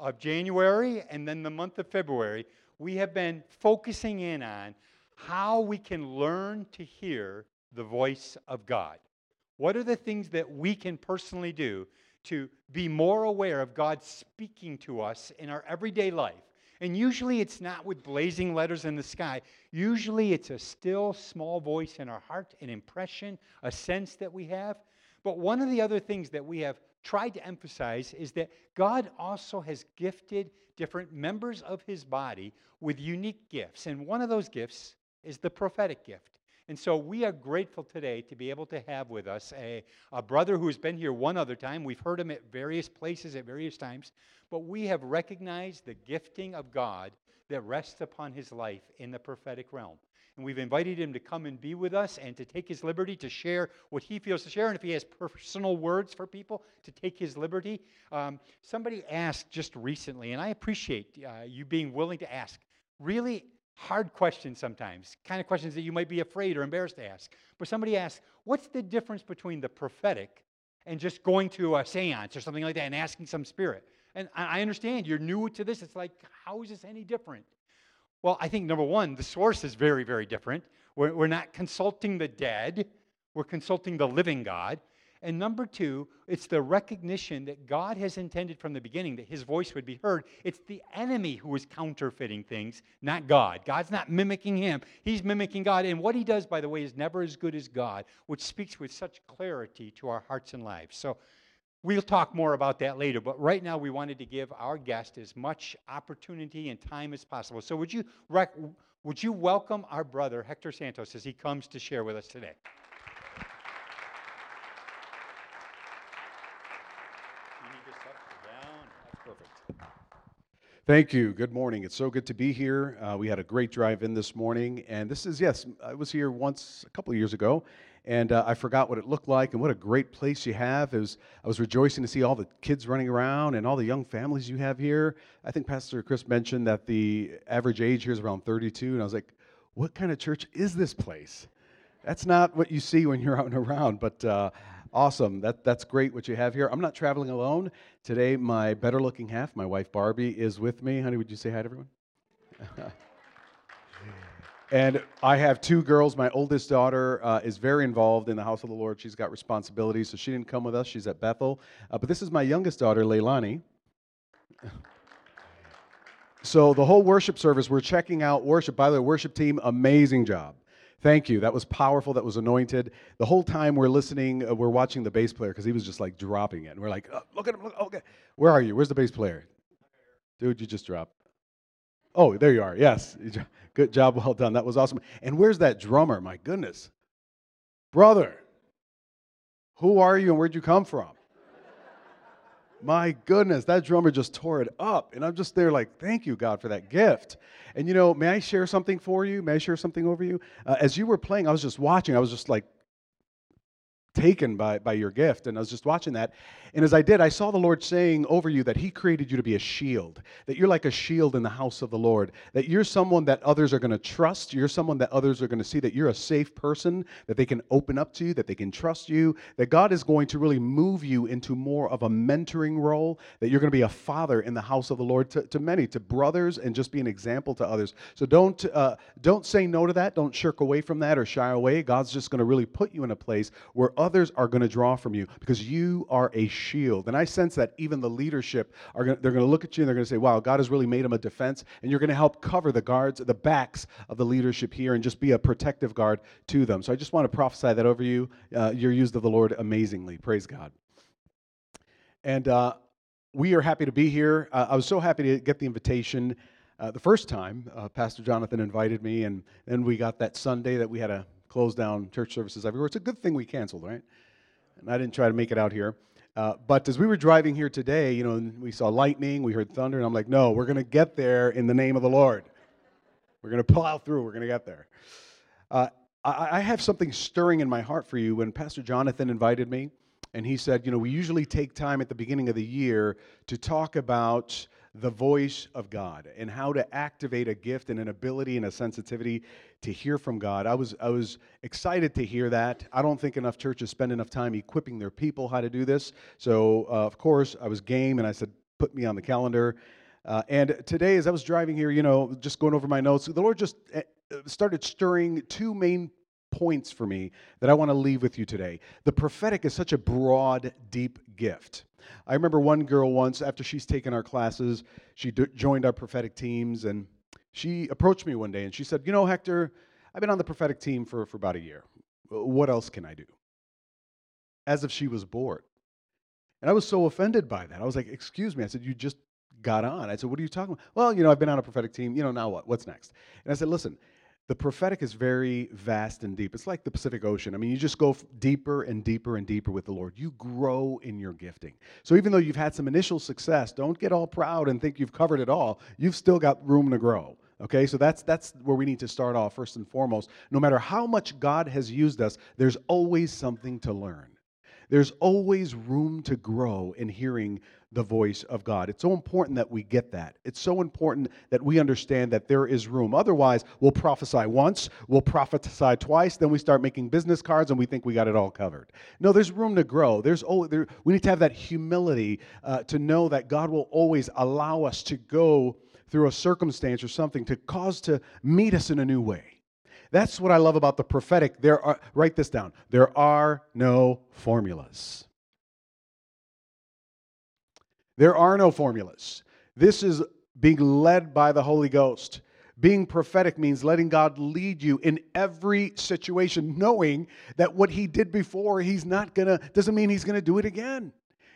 of January and then the month of February, we have been focusing in on how we can learn to hear the voice of God. What are the things that we can personally do to be more aware of God speaking to us in our everyday life? And usually it's not with blazing letters in the sky. Usually it's a still small voice in our heart, an impression, a sense that we have. But one of the other things that we have tried to emphasize is that God also has gifted different members of his body with unique gifts. And one of those gifts is the prophetic gift. And so we are grateful today to be able to have with us a, a brother who's been here one other time. We've heard him at various places at various times, but we have recognized the gifting of God that rests upon his life in the prophetic realm. And we've invited him to come and be with us and to take his liberty to share what he feels to share. And if he has personal words for people, to take his liberty. Um, somebody asked just recently, and I appreciate uh, you being willing to ask really hard questions sometimes, kind of questions that you might be afraid or embarrassed to ask. But somebody asked, What's the difference between the prophetic and just going to a seance or something like that and asking some spirit? And I understand you're new to this. It's like, how is this any different? Well, I think number one, the source is very, very different. We're, we're not consulting the dead, we're consulting the living God. And number two, it's the recognition that God has intended from the beginning that his voice would be heard. It's the enemy who is counterfeiting things, not God. God's not mimicking him, he's mimicking God. And what he does, by the way, is never as good as God, which speaks with such clarity to our hearts and lives. So We'll talk more about that later, but right now we wanted to give our guest as much opportunity and time as possible. So would you rec- would you welcome our brother Hector Santos as he comes to share with us today? Thank you. Good morning. It's so good to be here. Uh, we had a great drive in this morning, and this is yes, I was here once a couple of years ago, and uh, I forgot what it looked like and what a great place you have. It was, I was rejoicing to see all the kids running around and all the young families you have here. I think Pastor Chris mentioned that the average age here is around 32, and I was like, what kind of church is this place? That's not what you see when you're out and around, but uh, awesome. That, that's great what you have here. I'm not traveling alone. Today, my better looking half, my wife Barbie, is with me. Honey, would you say hi to everyone? And I have two girls. My oldest daughter uh, is very involved in the house of the Lord. She's got responsibilities, so she didn't come with us. She's at Bethel. Uh, but this is my youngest daughter, Leilani. so the whole worship service, we're checking out worship. By the way, worship team, amazing job. Thank you. That was powerful. That was anointed. The whole time we're listening, uh, we're watching the bass player because he was just like dropping it. And we're like, oh, look at him. Look, okay. Where are you? Where's the bass player? Dude, you just dropped. Oh, there you are. Yes. Good job. Well done. That was awesome. And where's that drummer? My goodness. Brother, who are you and where'd you come from? My goodness, that drummer just tore it up. And I'm just there like, thank you, God, for that gift. And you know, may I share something for you? May I share something over you? Uh, as you were playing, I was just watching. I was just like taken by, by your gift. And I was just watching that. And as I did, I saw the Lord saying over you that He created you to be a shield, that you're like a shield in the house of the Lord, that you're someone that others are going to trust. You're someone that others are going to see that you're a safe person, that they can open up to that they can trust you, that God is going to really move you into more of a mentoring role, that you're going to be a father in the house of the Lord to, to many, to brothers, and just be an example to others. So don't, uh, don't say no to that. Don't shirk away from that or shy away. God's just going to really put you in a place where others are going to draw from you because you are a shield. And I sense that even the leadership are going to, they're going to look at you and they're going to say, "Wow, God has really made him a defense." And you're going to help cover the guards, the backs of the leadership here, and just be a protective guard to them. So I just want to prophesy that over you. Uh, you're used of the Lord amazingly. Praise God. And uh, we are happy to be here. Uh, I was so happy to get the invitation. Uh, the first time uh, Pastor Jonathan invited me, and then we got that Sunday that we had to close down church services everywhere. It's a good thing we canceled, right? and I didn't try to make it out here. Uh, but as we were driving here today, you know, we saw lightning, we heard thunder, and I'm like, no, we're going to get there in the name of the Lord. We're going to plow through, we're going to get there. Uh, I, I have something stirring in my heart for you. When Pastor Jonathan invited me, and he said, you know, we usually take time at the beginning of the year to talk about the voice of God and how to activate a gift and an ability and a sensitivity to hear from God. I was, I was excited to hear that. I don't think enough churches spend enough time equipping their people how to do this. So, uh, of course, I was game and I said, put me on the calendar. Uh, and today, as I was driving here, you know, just going over my notes, the Lord just uh, started stirring two main points for me that I want to leave with you today. The prophetic is such a broad, deep gift. I remember one girl once, after she's taken our classes, she d- joined our prophetic teams, and she approached me one day and she said, You know, Hector, I've been on the prophetic team for, for about a year. What else can I do? As if she was bored. And I was so offended by that. I was like, Excuse me. I said, You just got on. I said, What are you talking about? Well, you know, I've been on a prophetic team. You know, now what? What's next? And I said, Listen, the prophetic is very vast and deep. It's like the Pacific Ocean. I mean, you just go deeper and deeper and deeper with the Lord. You grow in your gifting. So even though you've had some initial success, don't get all proud and think you've covered it all. You've still got room to grow. Okay, so that's that's where we need to start off first and foremost. No matter how much God has used us, there's always something to learn. There's always room to grow in hearing the voice of God. It's so important that we get that. It's so important that we understand that there is room. Otherwise, we'll prophesy once, we'll prophesy twice, then we start making business cards and we think we got it all covered. No, there's room to grow. There's oh, there, we need to have that humility uh, to know that God will always allow us to go through a circumstance or something to cause to meet us in a new way. That's what I love about the prophetic. There are write this down. There are no formulas. There are no formulas. This is being led by the Holy Ghost. Being prophetic means letting God lead you in every situation, knowing that what He did before, He's not gonna, doesn't mean He's gonna do it again.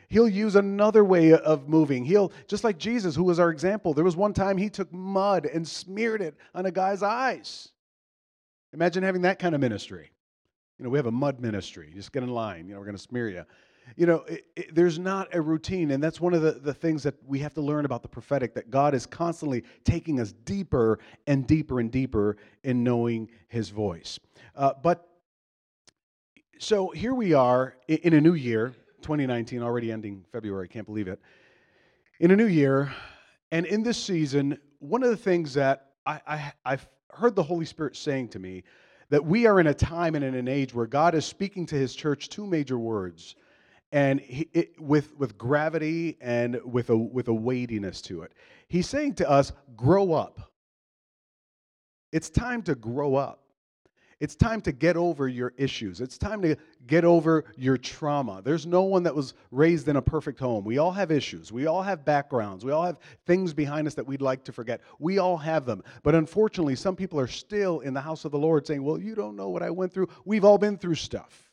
He'll use another way of moving. He'll, just like Jesus, who was our example, there was one time He took mud and smeared it on a guy's eyes. Imagine having that kind of ministry. You know, we have a mud ministry. Just get in line. You know, we're to smear you you know, it, it, there's not a routine. And that's one of the, the things that we have to learn about the prophetic that God is constantly taking us deeper and deeper and deeper in knowing his voice. Uh, but so here we are in, a new year, 2019, already ending February, I can't believe it. In a new year, and in this season, one of the things that I, I, I've heard the Holy Spirit saying to me that we are in a time and in an age where God is speaking to his church two major words and he, it, with, with gravity and with a, with a weightiness to it. He's saying to us, grow up. It's time to grow up. It's time to get over your issues. It's time to get over your trauma. There's no one that was raised in a perfect home. We all have issues. We all have backgrounds. We all have things behind us that we'd like to forget. We all have them. But unfortunately, some people are still in the house of the Lord saying, Well, you don't know what I went through. We've all been through stuff.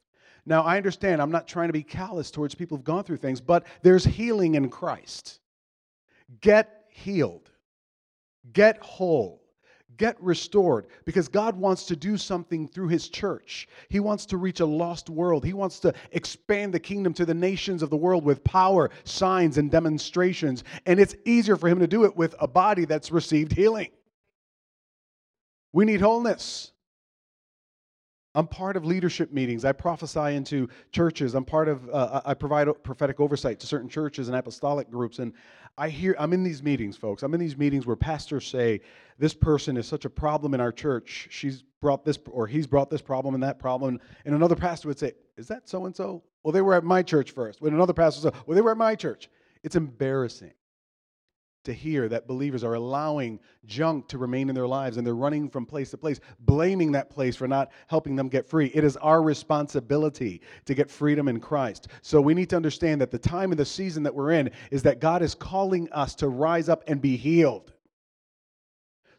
Now, I understand, I'm not trying to be callous towards people who've gone through things, but there's healing in Christ. Get healed, get whole, get restored, because God wants to do something through His church. He wants to reach a lost world. He wants to expand the kingdom to the nations of the world with power, signs, and demonstrations. And it's easier for Him to do it with a body that's received healing. We need wholeness. I'm part of leadership meetings. I prophesy into churches. I'm part of, uh, I provide prophetic oversight to certain churches and apostolic groups. And I hear, I'm in these meetings, folks. I'm in these meetings where pastors say, this person is such a problem in our church. She's brought this, or he's brought this problem and that problem. And another pastor would say, is that so and so? Well, they were at my church first. When another pastor said, well, they were at my church. It's embarrassing to hear that believers are allowing junk to remain in their lives and they're running from place to place, blaming that place for not helping them get free. It is our responsibility to get freedom in Christ. So we need to understand that the time and the season that we're in is that God is calling us to rise up and be healed.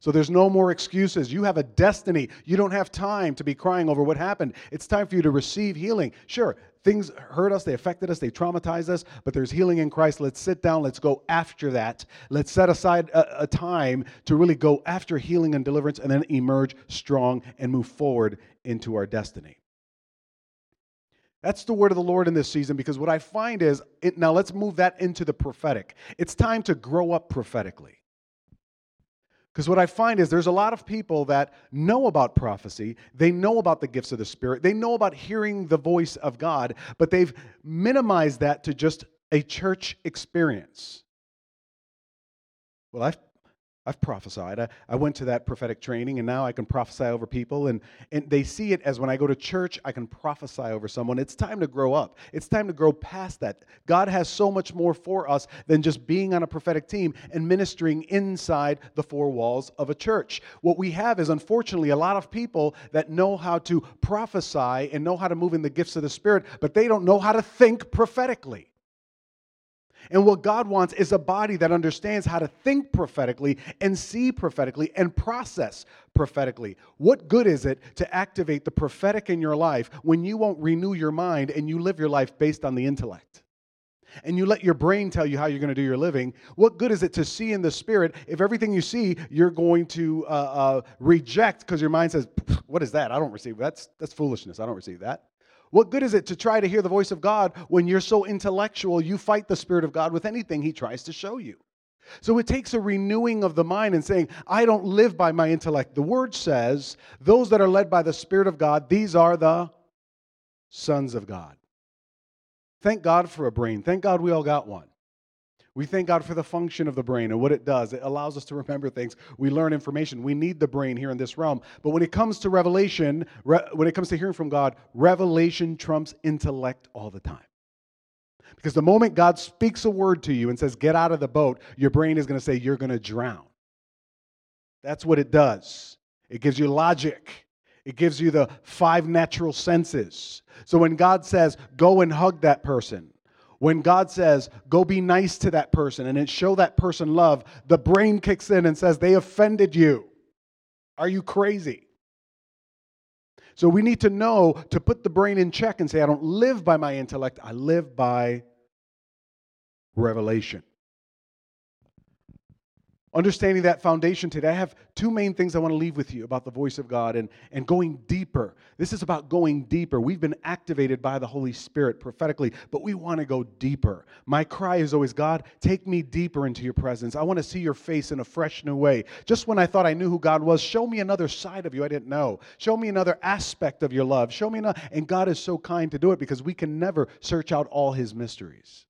So there's no more excuses. You have a destiny. You don't have time to be crying over what happened. It's time for you to receive healing. Sure, things hurt us, they affected us, they traumatized us, but there's healing in Christ. Let's sit down, let's go after that. Let's set aside a, a, time to really go after healing and deliverance and then emerge strong and move forward into our destiny. That's the word of the Lord in this season because what I find is, it, now let's move that into the prophetic. It's time to grow up prophetically. Because what I find is there's a lot of people that know about prophecy, they know about the gifts of the Spirit, they know about hearing the voice of God, but they've minimized that to just a church experience. Well, I've, I've prophesied. I, I went to that prophetic training and now I can prophesy over people. And, and they see it as when I go to church, I can prophesy over someone. It's time to grow up. It's time to grow past that. God has so much more for us than just being on a prophetic team and ministering inside the four walls of a church. What we have is, unfortunately, a lot of people that know how to prophesy and know how to move in the gifts of the Spirit, but they don't know how to think prophetically. And what God wants is a body that understands how to think prophetically and see prophetically and process prophetically. What good is it to activate the prophetic in your life when you won't renew your mind and you live your life based on the intellect? And you let your brain tell you how you're going to do your living. What good is it to see in the spirit if everything you see you're going to uh, uh, reject because your mind says, "What is that? I don't receive. That's that's foolishness. I don't receive that." What good is it to try to hear the voice of God when you're so intellectual you fight the Spirit of God with anything He tries to show you? So it takes a renewing of the mind and saying, I don't live by my intellect. The word says, those that are led by the Spirit of God, these are the sons of God. Thank God for a brain. Thank God we all got one. We thank God for the function of the brain and what it does. It allows us to remember things. We learn information. We need the brain here in this realm. But when it comes to revelation, re- when it comes to hearing from God, revelation trumps intellect all the time. Because the moment God speaks a word to you and says, get out of the boat, your brain is going to say, you're going to drown. That's what it does. It gives you logic, it gives you the five natural senses. So when God says, go and hug that person, when God says, go be nice to that person and show that person love, the brain kicks in and says, they offended you. Are you crazy? So we need to know to put the brain in check and say, I don't live by my intellect, I live by revelation. Understanding that foundation today, I have two main things I want to leave with you about the voice of God and, and going deeper. This is about going deeper. We've been activated by the Holy Spirit prophetically, but we want to go deeper. My cry is always, God, take me deeper into your presence. I want to see your face in a fresh new way. Just when I thought I knew who God was, show me another side of you I didn't know. Show me another aspect of your love. Show me another. And God is so kind to do it because we can never search out all his mysteries.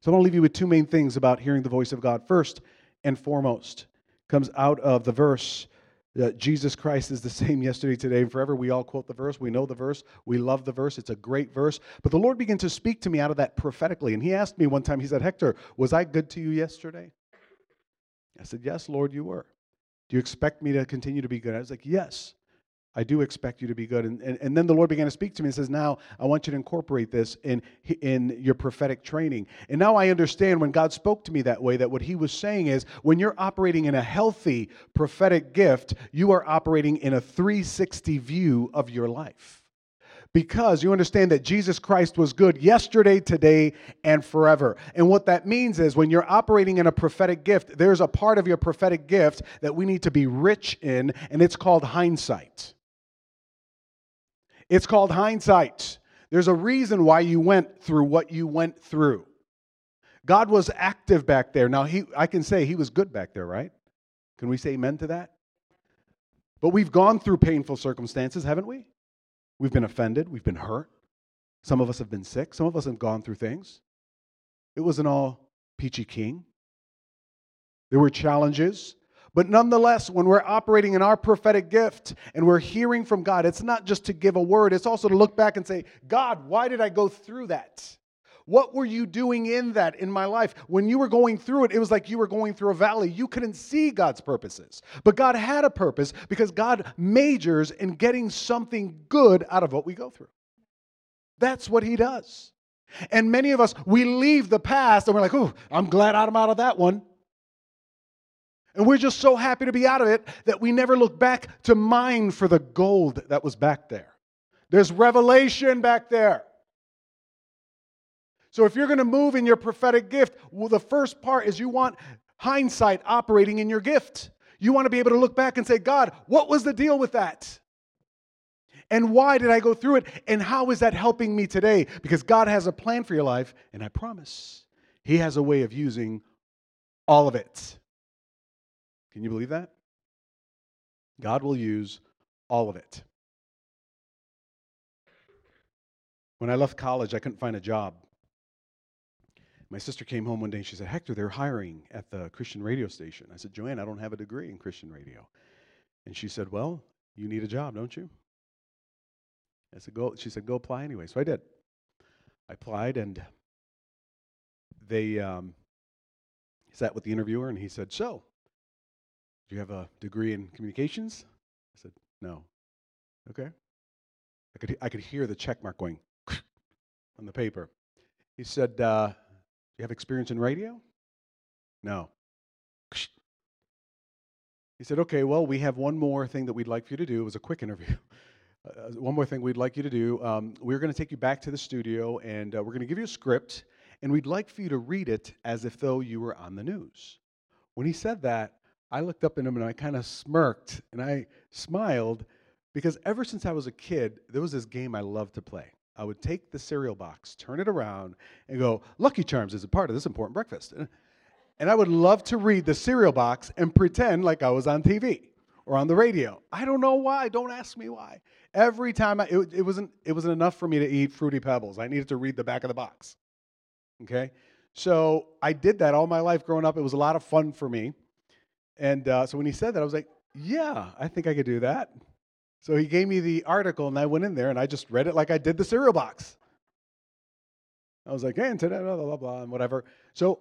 So I want to leave you with two main things about hearing the voice of God. First and foremost comes out of the verse that Jesus Christ is the same yesterday, today, and forever. We all quote the verse. We know the verse. We love the verse. It's a great verse. But the Lord began to speak to me out of that prophetically. And He asked me one time, He said, Hector, was I good to you yesterday? I said, Yes, Lord, you were. Do you expect me to continue to be good? I was like, Yes. I do expect you to be good. And, and, and, then the Lord began to speak to me and says, Now I want you to incorporate this in, in your prophetic training. And now I understand when God spoke to me that way that what he was saying is when you're operating in a healthy prophetic gift, you are operating in a 360 view of your life. Because you understand that Jesus Christ was good yesterday, today, and forever. And what that means is when you're operating in a prophetic gift, there's a part of your prophetic gift that we need to be rich in, and it's called hindsight. It's called hindsight. There's a reason why you went through what you went through. God was active back there. Now, he, I can say he was good back there, right? Can we say amen to that? But we've gone through painful circumstances, haven't we? We've been offended, we've been hurt. Some of us have been sick, some of us have gone through things. It wasn't all peachy keen. There were challenges, but nonetheless, when we're operating in our prophetic gift and we're hearing from God, it's not just to give a word, it's also to look back and say, God, why did I go through that? What were you doing in that in my life? When you were going through it, it was like you were going through a valley. You couldn't see God's purposes. But God had a purpose because God majors in getting something good out of what we go through. That's what He does. And many of us, we leave the past and we're like, oh, I'm glad I'm out of that one. And we're just so happy to be out of it that we never look back to mine for the gold that was back there. There's revelation back there. So if you're going to move in your prophetic gift, well, the first part is you want hindsight operating in your gift. You want to be able to look back and say, God, what was the deal with that? And why did I go through it? And how is that helping me today? Because God has a plan for your life, and I promise He has a way of using all of it. Can you believe that? God will use all of it. When I left college, I couldn't find a job. My sister came home one day and she said, Hector, they're hiring at the Christian radio station. I said, Joanne, I don't have a degree in Christian radio. And she said, Well, you need a job, don't you? I said, Go. She said, Go apply anyway. So I did. I applied and they um, sat with the interviewer and he said, So, do you have a degree in communications? I said, No. Okay. I could, I could hear the check mark going on the paper. He said, uh, you have experience in radio? No. He said, okay, well, we have one more thing that we'd like for you to do. It was a quick interview. Uh, one more thing we'd like you to do. Um, we're going to take you back to the studio and uh, we're going to give you a script and we'd like for you to read it as if though you were on the news. When he said that, I looked up at him and I kind of smirked and I smiled because ever since I was a kid, there was this game I loved to play. I would take the cereal box, turn it around, and go, Lucky Charms is a part of this important breakfast. And I would love to read the cereal box and pretend like I was on TV or on the radio. I don't know why. Don't ask me why. Every time I, it, it, wasn't, it wasn't enough for me to eat Fruity Pebbles. I needed to read the back of the box. Okay? So I did that all my life growing up. It was a lot of fun for me. And uh, so when he said that, I was like, yeah, I think I could do that. So he gave me the article, and I went in there and I just read it like I did the cereal box. I was like, hey, and today, blah, blah, blah, and whatever. So,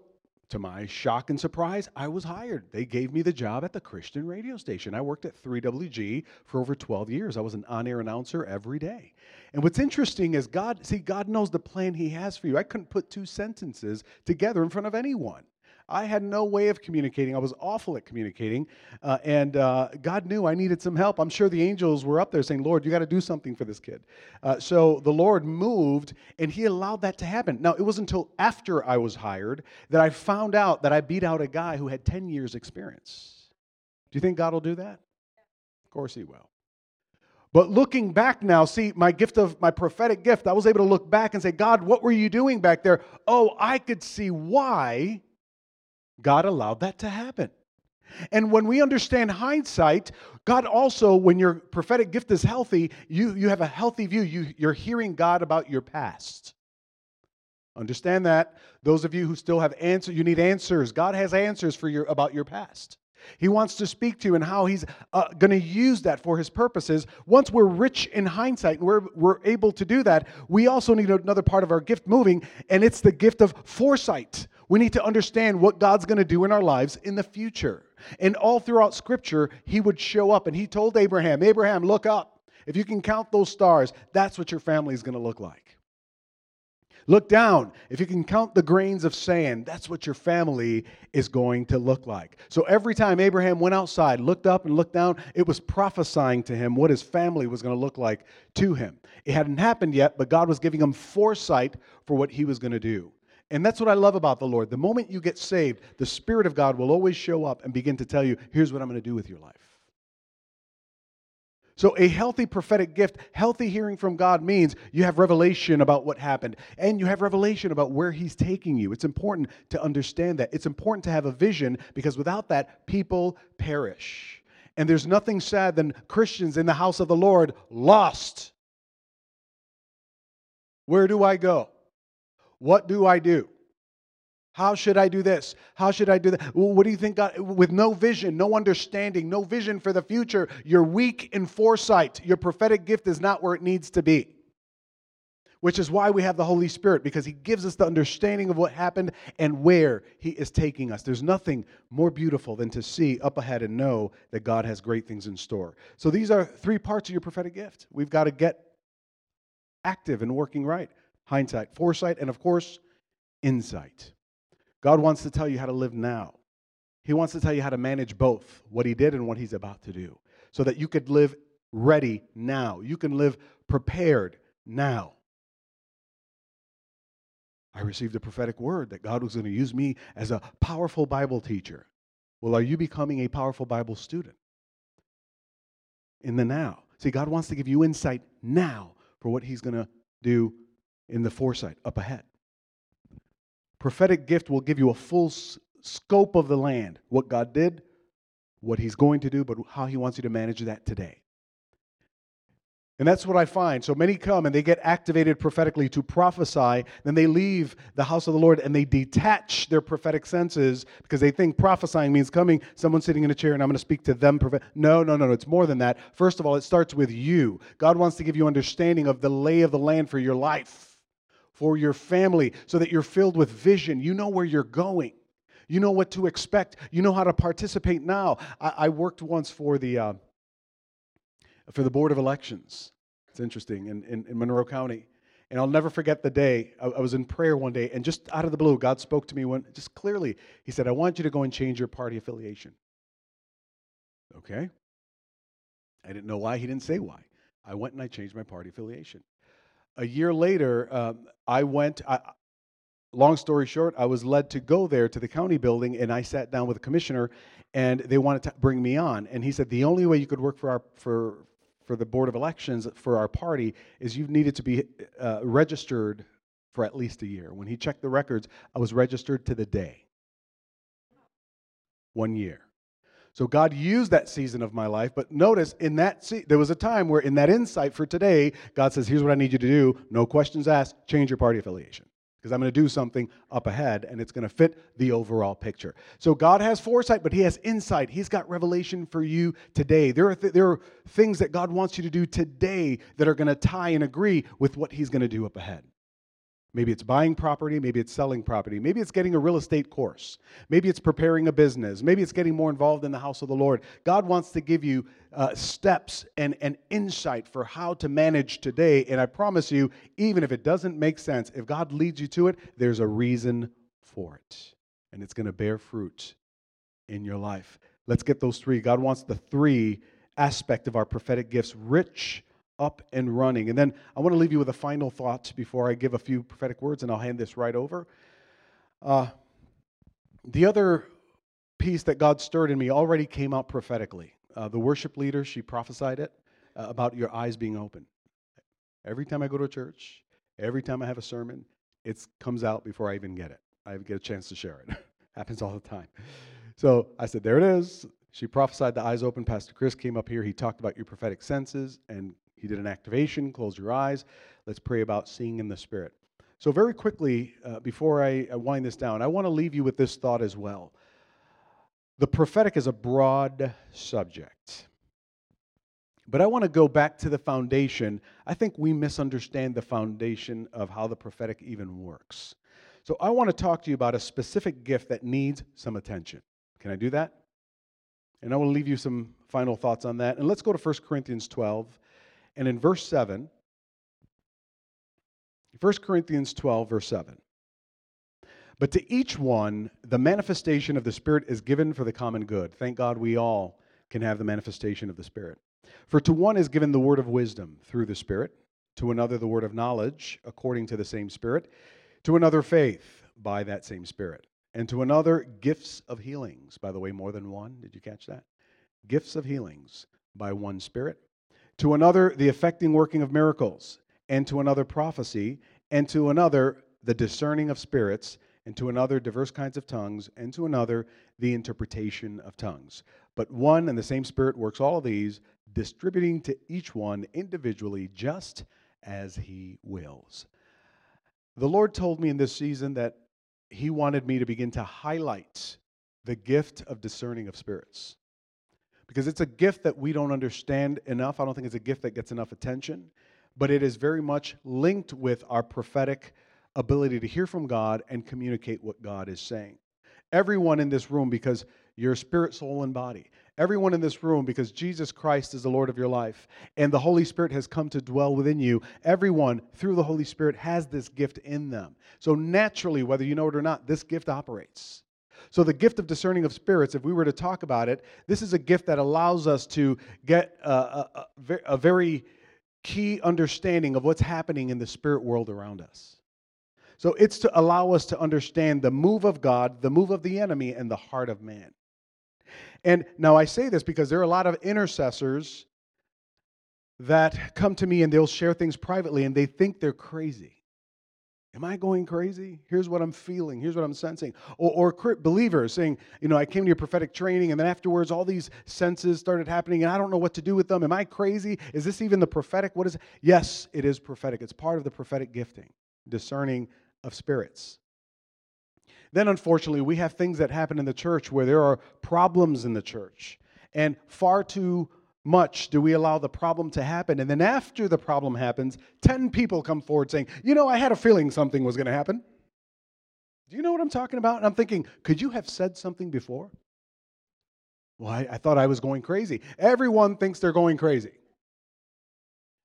to my shock and surprise, I was hired. They gave me the job at the Christian radio station. I worked at 3WG for over 12 years. I was an on air announcer every day. And what's interesting is God, see, God knows the plan He has for you. I couldn't put two sentences together in front of anyone. I had no way of communicating. I was awful at communicating. Uh, and uh, God knew I needed some help. I'm sure the angels were up there saying, Lord, you got to do something for this kid. Uh, so the Lord moved and He allowed that to happen. Now, it wasn't until after I was hired that I found out that I beat out a guy who had 10 years' experience. Do you think God will do that? Of course He will. But looking back now, see, my gift of my prophetic gift, I was able to look back and say, God, what were you doing back there? Oh, I could see why God allowed that to happen. And when we understand hindsight, God also, when your prophetic gift is healthy, you, you have a healthy view. You, you're hearing God about your past. Understand that. Those of you who still have answers, you need answers. God has answers for your about your past. He wants to speak to you and how he's uh, going to use that for his purposes. Once we're rich in hindsight and we're, we're able to do that, we also need another part of our gift moving, and it's the gift of foresight. We need to understand what God's going to do in our lives in the future. And all throughout Scripture, He would show up and He told Abraham, Abraham, look up. If you can count those stars, that's what your family is going to look like. Look down. If you can count the grains of sand, that's what your family is going to look like. So every time Abraham went outside, looked up and looked down, it was prophesying to him what his family was going to look like to him. It hadn't happened yet, but God was giving him foresight for what he was going to do. And that's what I love about the Lord. The moment you get saved, the Spirit of God will always show up and begin to tell you, here's what I'm going to do with your life. So, a healthy prophetic gift, healthy hearing from God means you have revelation about what happened and you have revelation about where He's taking you. It's important to understand that. It's important to have a vision because without that, people perish. And there's nothing sad than Christians in the house of the Lord lost. Where do I go? What do I do? How should I do this? How should I do that? What do you think? God, with no vision, no understanding, no vision for the future, you're weak in foresight. Your prophetic gift is not where it needs to be. Which is why we have the Holy Spirit, because He gives us the understanding of what happened and where He is taking us. There's nothing more beautiful than to see up ahead and know that God has great things in store. So these are three parts of your prophetic gift. We've got to get active and working right hindsight, foresight, and of course, insight. God wants to tell you how to live now. He wants to tell you how to manage both what He did and what He's about to do so that you could live ready now. You can live prepared now. I received a prophetic word that God was going to use me as a powerful Bible teacher. Well, are you becoming a powerful Bible student? In the now. See, God wants to give you insight now for what He's going to do in the foresight up ahead. Prophetic gift will give you a full s- scope of the land, what God did, what He's going to do, but how He wants you to manage that today. And that's what I find. So many come and they get activated prophetically to prophesy. Then they leave the house of the Lord and they detach their prophetic senses because they think prophesying means coming, someone sitting in a chair, and I'm going to speak to them. No, no, no, no. It's more than that. First of all, it starts with you. God wants to give you understanding of the lay of the land for your life, for your family, so that you're filled with vision. You know where you're going. You know what to expect. You know how to participate now. I, I worked once for the. Uh, for the Board of Elections. It's interesting in, in, in Monroe County. And I'll never forget the day I, I, was in prayer one day, and just out of the blue, God spoke to me when, just clearly. He said, I want you to go and change your party affiliation. Okay? I didn't know why. He didn't say why. I went and I changed my party affiliation. A year later, um, I went, I, long story short, I was led to go there to the county building, and I sat down with the commissioner, and they wanted to bring me on. And he said the only way you could work for our for for the board of elections for our party is you needed to be uh, registered for at least a year. When he checked the records, I was registered to the day. One year. So God used that season of my life, but notice in that se- there was a time where in that insight for today, God says, "Here's what I need you to do. No questions asked. Change your party affiliation." because I'm going to do something up ahead and it's going to fit the overall picture. So God has foresight, but He has insight. He's got revelation for you today. There are, th- there are things that God wants you to do today that are going to tie and agree with what He's going to do up ahead. Maybe it's buying property, maybe it's selling property, maybe it's getting a real estate course, maybe it's preparing a business, maybe it's getting more involved in the house of the Lord. God wants to give you uh, steps and, and insight for how to manage today. And I promise you, even if it doesn't make sense, if God leads you to it, there's a reason for it. And it's going to bear fruit in your life. Let's get those three. God wants the three aspect of our prophetic gifts rich up and running. And then I want to leave you with a final thought before I give a few prophetic words, and I'll hand this right over. Uh, the other piece that God stirred in me already came out prophetically. Uh, the worship leader, she prophesied it uh, about your eyes being open. Every time I go to church, every time I have a sermon, it comes out before I even get it. I get a chance to share it. Happens all the time. So I said, There it is. She prophesied the eyes open. Pastor Chris came up here. He talked about your prophetic senses and he did an activation, close your eyes. Let's pray about seeing in the Spirit. So, very quickly, uh, before I, I wind this down, I want to leave you with this thought as well. The prophetic is a broad subject. But I want to go back to the foundation. I think we misunderstand the foundation of how the prophetic even works. So I want to talk to you about a specific gift that needs some attention. Can I do that? And I will leave you some final thoughts on that. And let's go to 1 Corinthians 12 and in verse 7, 1 Corinthians 12, verse 7. But to each one, the manifestation of the Spirit is given for the common good. Thank God we all can have the manifestation of the Spirit. For to one is given the word of wisdom through the Spirit, to another the word of knowledge according to the same Spirit, to another faith by that same Spirit, and to another gifts of healings. By the way, more than one. Did you catch that? Gifts of healings by one Spirit to another the effecting working of miracles, and to another prophecy, and to another the discerning of spirits, and to another diverse kinds of tongues, and to another the interpretation of tongues. But one and the same Spirit works all of these, distributing to each one individually just as He wills. The Lord told me in this season that He wanted me to begin to highlight the gift of discerning of spirits because it's a gift that we don't understand enough. I don't think it's a gift that gets enough attention, but it is very much linked with our prophetic ability to hear from God and communicate what God is saying. Everyone in this room, because you're spirit, soul, and body. Everyone in this room, because Jesus Christ is the Lord of your life and the Holy Spirit has come to dwell within you. Everyone, through the Holy Spirit, has this gift in them. So, naturally, whether you know it or not, this gift operates. So, the gift of discerning of spirits, if we were to talk about it, this is a gift that allows us to get a, a, a very key understanding of what's happening in the spirit world around us. So, it's to allow us to understand the move of God, the move of the enemy, and the heart of man. And now I say this because there are a lot of intercessors that come to me and they'll share things privately and they think they're crazy. Am I going crazy? Here's what I'm feeling. Here's what I'm sensing. Or, or believers saying, you know, I came to your prophetic training and then afterwards all these senses started happening and I don't know what to do with them. Am I crazy? Is this even the prophetic? What is it? Yes, it is prophetic. It's part of the prophetic gifting, discerning of spirits. Then, unfortunately, we have things that happen in the church where there are problems in the church. And far too much do we allow the problem to happen. And then after the problem happens, 10 people come forward saying, You know, I had a feeling something was going to happen. Do you know what I'm talking about? And I'm thinking, Could you have said something before? Well, I, I thought I was going crazy. Everyone thinks they're going crazy.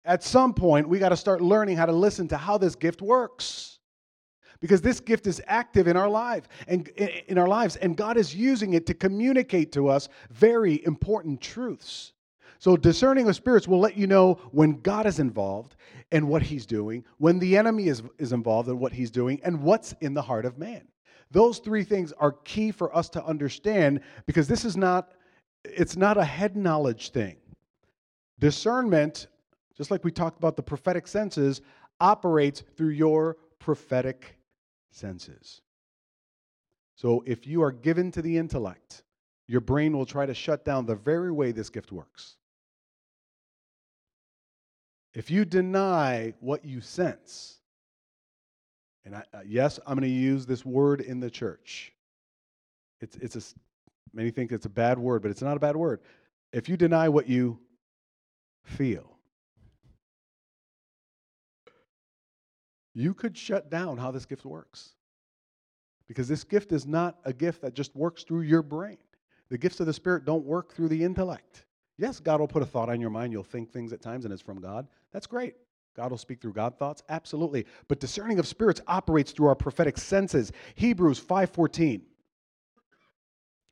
At some point, we got to start learning how to listen to how this gift works because this gift is active in our life and in our lives and God is using it to communicate to us very important truths. So discerning of spirits will let you know when God is involved and what he's doing, when the enemy is, is involved and what he's doing, and what's in the heart of man. Those three things are key for us to understand because this is not it's not a head knowledge thing. Discernment, just like we talked about the prophetic senses, operates through your prophetic senses. So if you are given to the intellect, your brain will try to shut down the very way this gift works. If you deny what you sense, and I, uh, yes, I'm going to use this word in the church. It's, it's a, many think it's a bad word, but it's not a bad word. If you deny what you feel, you could shut down how this gift works. Because this gift is not a gift that just works through your brain. The gifts of the Spirit don't work through the intellect. Yes, God will put a thought on your mind. You'll think things at times and it's from God. That's great. God will speak through God thoughts, absolutely. But discerning of spirits operates through our prophetic senses. Hebrews 5:14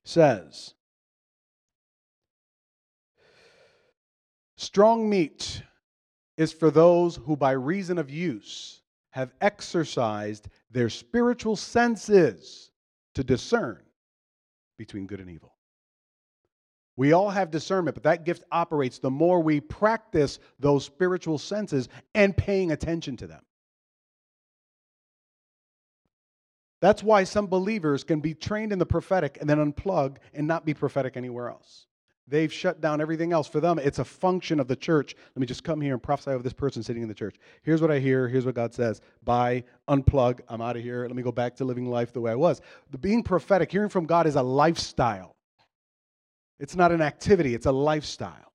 says, "Strong meat is for those who by reason of use have exercised their spiritual senses to discern between good and evil. We all have discernment, but that gift operates the more we practice those spiritual senses and paying attention to them. That's why some believers can be trained in the prophetic and then unplug and not be prophetic anywhere else. They've shut down everything else. For them, it's a function of the church. Let me just come here and prophesy over this person sitting in the church. Here's what I hear. Here's what God says. Bye. Unplug. I'm out of here. Let me go back to living life the way I was. The being prophetic, hearing from God is a lifestyle. It's not an activity, it's a lifestyle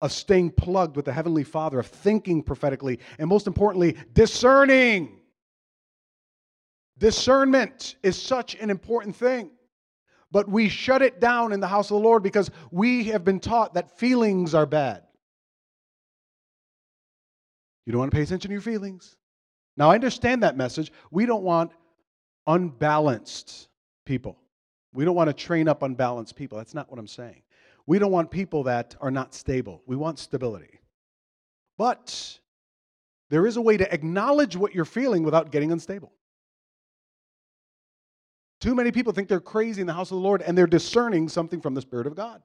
of staying plugged with the Heavenly Father, of thinking prophetically, and most importantly, discerning. Discernment is such an important thing but we shut it down in the house of the Lord because we have been taught that feelings are bad. You don't want to pay attention to your feelings. Now, I understand that message. We don't want unbalanced people. We don't want to train up unbalanced people. That's not what I'm saying. We don't want people that are not stable. We want stability. But there is a way to acknowledge what you're feeling without getting unstable. Too many people think they're crazy in the house of the Lord and they're discerning something from the Spirit of God.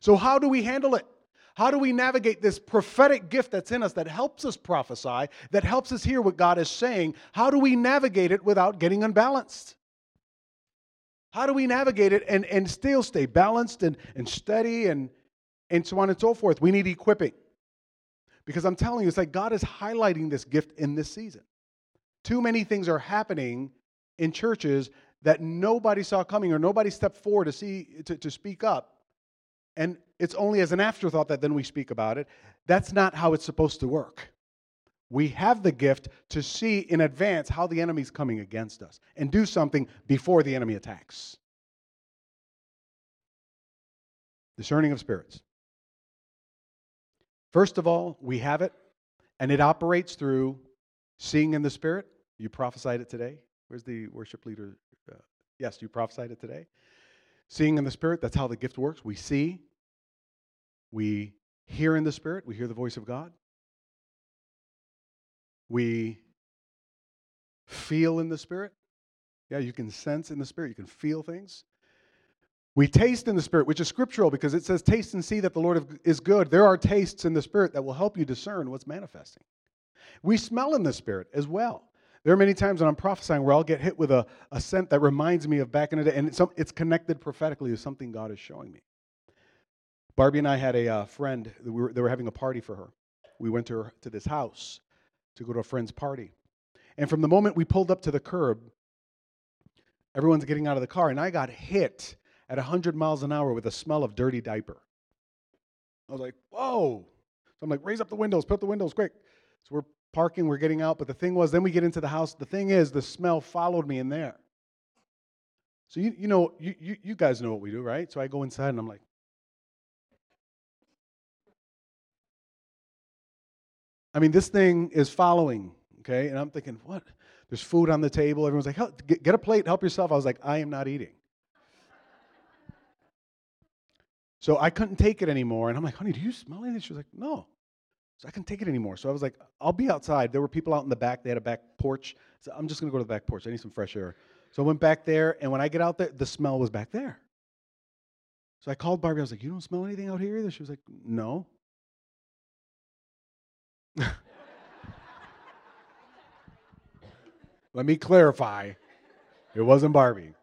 So, how do we handle it? How do we navigate this prophetic gift that's in us that helps us prophesy, that helps us hear what God is saying? How do we navigate it without getting unbalanced? How do we navigate it and, and still stay balanced and, and steady and, and so on and so forth? We need equipping. Because I'm telling you, it's like God is highlighting this gift in this season. Too many things are happening in churches that nobody saw coming or nobody stepped forward to see to, to speak up and it's only as an afterthought that then we speak about it that's not how it's supposed to work we have the gift to see in advance how the enemy's coming against us and do something before the enemy attacks. Discerning of spirits. First of all we have it and it operates through seeing in the spirit. You prophesied it today. Where's the worship leader? Uh, yes, you prophesied it today. Seeing in the Spirit, that's how the gift works. We see, we hear in the Spirit, we hear the voice of God. We feel in the Spirit. Yeah, you can sense in the Spirit, you can feel things. We taste in the Spirit, which is scriptural because it says, Taste and see that the Lord is good. There are tastes in the Spirit that will help you discern what's manifesting. We smell in the Spirit as well. There are many times when I'm prophesying where I'll get hit with a, a scent that reminds me of back in the day, and it's, it's connected prophetically to something God is showing me. Barbie and I had a uh, friend, we were, they were having a party for her. We went to, her, to this house to go to a friend's party. And from the moment we pulled up to the curb, everyone's getting out of the car, and I got hit at 100 miles an hour with a smell of dirty diaper. I was like, whoa. So I'm like, raise up the windows, put up the windows quick. So we're parking, we're getting out. But the thing was, then we get into the house. The thing is, the smell followed me in there. So you, you know, you, you, you guys know what we do, right? So I go inside and I'm like, I mean, this thing is following, okay? And I'm thinking, what? There's food on the table. Everyone's like, get, get a plate, help yourself. I was like, I am not eating. So I couldn't take it anymore. And I'm like, honey, do you smell anything? She was like, no. So I couldn't take it anymore. So I was like, I'll be outside. There were people out in the back. They had a back porch. So I'm just going to go to the back porch. I need some fresh air. So I went back there. And when I get out there, the smell was back there. So I called Barbie. I was like, you don't smell anything out here either? She was like, no. Let me clarify. It wasn't Barbie.